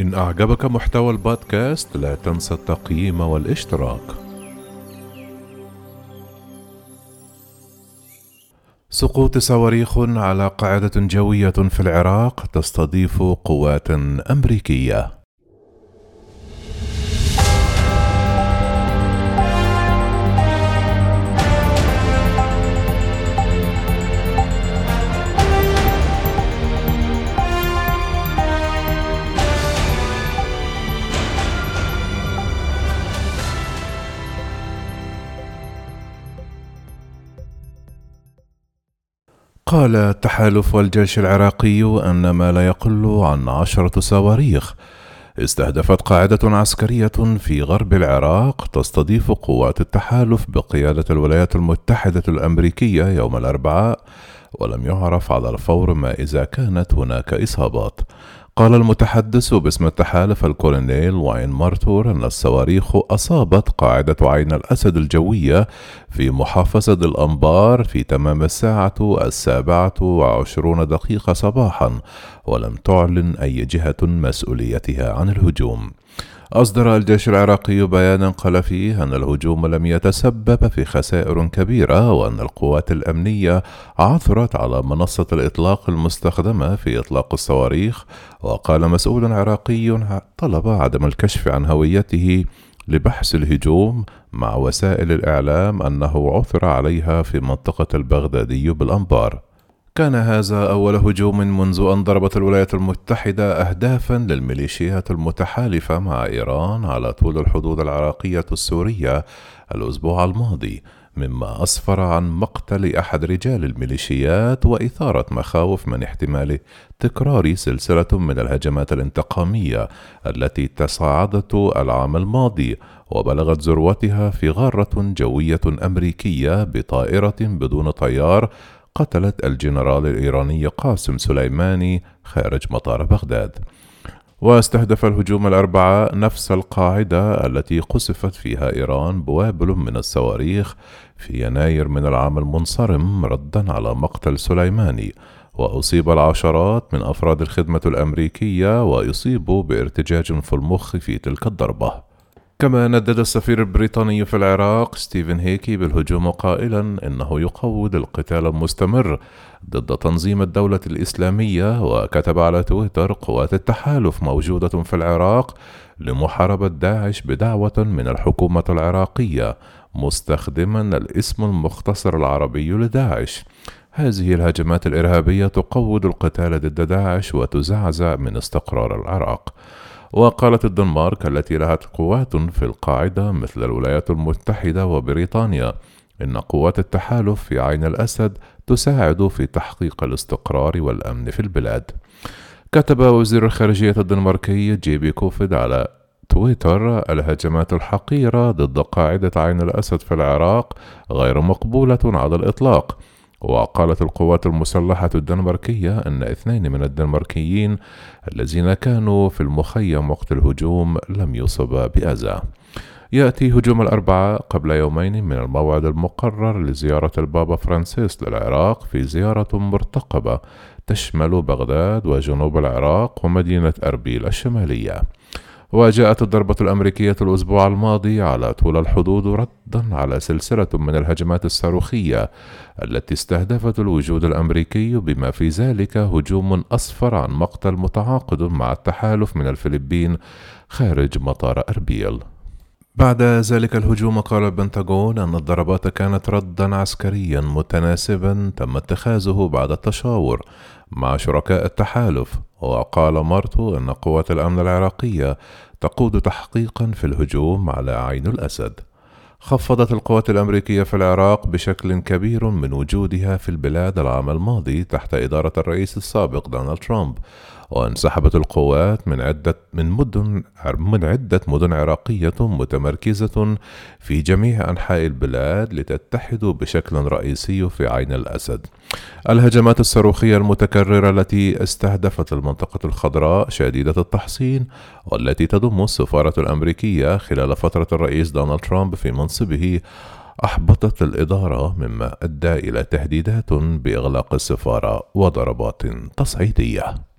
إن أعجبك محتوى البودكاست لا تنسى التقييم والاشتراك. سقوط صواريخ على قاعدة جوية في العراق تستضيف قوات أمريكية. قال التحالف والجيش العراقي أن ما لا يقل عن عشرة صواريخ. استهدفت قاعدة عسكرية في غرب العراق تستضيف قوات التحالف بقيادة الولايات المتحدة الأمريكية يوم الأربعاء ولم يعرف على الفور ما إذا كانت هناك إصابات. قال المتحدث باسم التحالف الكولونيل واين مارتور أن الصواريخ أصابت قاعدة عين الأسد الجوية في محافظة الأنبار في تمام الساعة السابعة وعشرون دقيقة صباحا ولم تعلن أي جهة مسؤوليتها عن الهجوم. أصدر الجيش العراقي بيانا قال فيه أن الهجوم لم يتسبب في خسائر كبيرة وأن القوات الأمنية عثرت على منصة الإطلاق المستخدمة في إطلاق الصواريخ وقال مسؤول عراقي طلب عدم الكشف عن هويته لبحث الهجوم مع وسائل الإعلام أنه عثر عليها في منطقة البغدادي بالأنبار. كان هذا أول هجوم منذ أن ضربت الولايات المتحدة أهدافا للميليشيات المتحالفة مع إيران على طول الحدود العراقية السورية الأسبوع الماضي مما أسفر عن مقتل أحد رجال الميليشيات وإثارة مخاوف من احتمال تكرار سلسلة من الهجمات الانتقامية التي تصاعدت العام الماضي وبلغت ذروتها في غارة جوية أمريكية بطائرة بدون طيار قتلت الجنرال الإيراني قاسم سليماني خارج مطار بغداد. واستهدف الهجوم الأربعاء نفس القاعدة التي قصفت فيها إيران بوابل من الصواريخ في يناير من العام المنصرم ردا على مقتل سليماني وأصيب العشرات من أفراد الخدمة الأمريكية ويصيبوا بارتجاج في المخ في تلك الضربة. كما ندد السفير البريطاني في العراق ستيفن هيكي بالهجوم قائلا إنه يقوض القتال المستمر ضد تنظيم الدولة الإسلامية وكتب على تويتر قوات التحالف موجودة في العراق لمحاربة داعش بدعوة من الحكومة العراقية مستخدما الاسم المختصر العربي لداعش. هذه الهجمات الإرهابية تقوض القتال ضد داعش وتزعزع من استقرار العراق. وقالت الدنمارك التي لها قوات في القاعدة مثل الولايات المتحدة وبريطانيا إن قوات التحالف في عين الأسد تساعد في تحقيق الاستقرار والأمن في البلاد. كتب وزير الخارجية الدنماركي جيبي كوفيد على تويتر الهجمات الحقيرة ضد قاعدة عين الأسد في العراق غير مقبولة على الإطلاق وقالت القوات المسلحة الدنماركية أن اثنين من الدنماركيين الذين كانوا في المخيم وقت الهجوم لم يصبا بأذى. يأتي هجوم الأربعاء قبل يومين من الموعد المقرر لزيارة البابا فرانسيس للعراق في زيارة مرتقبة تشمل بغداد وجنوب العراق ومدينة أربيل الشمالية. وجاءت الضربة الأمريكية الأسبوع الماضي على طول الحدود ردا على سلسلة من الهجمات الصاروخية التي استهدفت الوجود الأمريكي بما في ذلك هجوم أسفر عن مقتل متعاقد مع التحالف من الفلبين خارج مطار أربيل. بعد ذلك الهجوم قال البنتاغون أن الضربات كانت ردا عسكريا متناسبا تم اتخاذه بعد التشاور مع شركاء التحالف. وقال مارتو أن قوات الأمن العراقية تقود تحقيقا في الهجوم على عين الأسد. خفضت القوات الأمريكية في العراق بشكل كبير من وجودها في البلاد العام الماضي تحت إدارة الرئيس السابق دونالد ترامب وانسحبت القوات من عدة من مدن من عدة مدن عراقية متمركزة في جميع أنحاء البلاد لتتحد بشكل رئيسي في عين الأسد. الهجمات الصاروخية المتكررة التي استهدفت المنطقة الخضراء شديدة التحصين والتي تضم السفارة الأمريكية خلال فترة الرئيس دونالد ترامب في منصبه أحبطت الإدارة مما أدى إلى تهديدات بإغلاق السفارة وضربات تصعيدية.